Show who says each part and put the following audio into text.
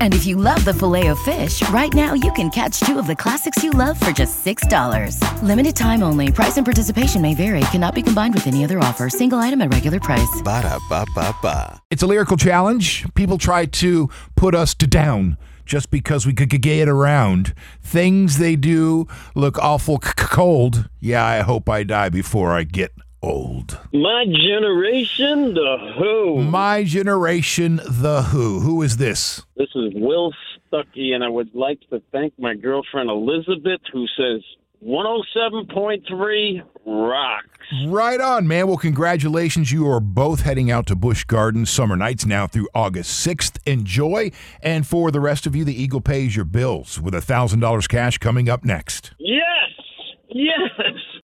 Speaker 1: And if you love the Filet-O-Fish, right now you can catch two of the classics you love for just $6. Limited time only. Price and participation may vary. Cannot be combined with any other offer. Single item at regular price.
Speaker 2: Ba da ba ba ba.
Speaker 3: It's a lyrical challenge. People try to put us to down just because we could get it around. Things they do look awful c- cold. Yeah, I hope I die before I get old.
Speaker 4: My generation, the Who.
Speaker 3: My generation, The Who. Who is this?
Speaker 4: This is Will Stuckey, and I would like to thank my girlfriend Elizabeth, who says 107.3 rocks.
Speaker 3: Right on, man. Well, congratulations. You are both heading out to Busch Gardens summer nights now through August 6th. Enjoy. And for the rest of you, the Eagle pays your bills with $1,000 cash coming up next.
Speaker 4: Yes! Yes!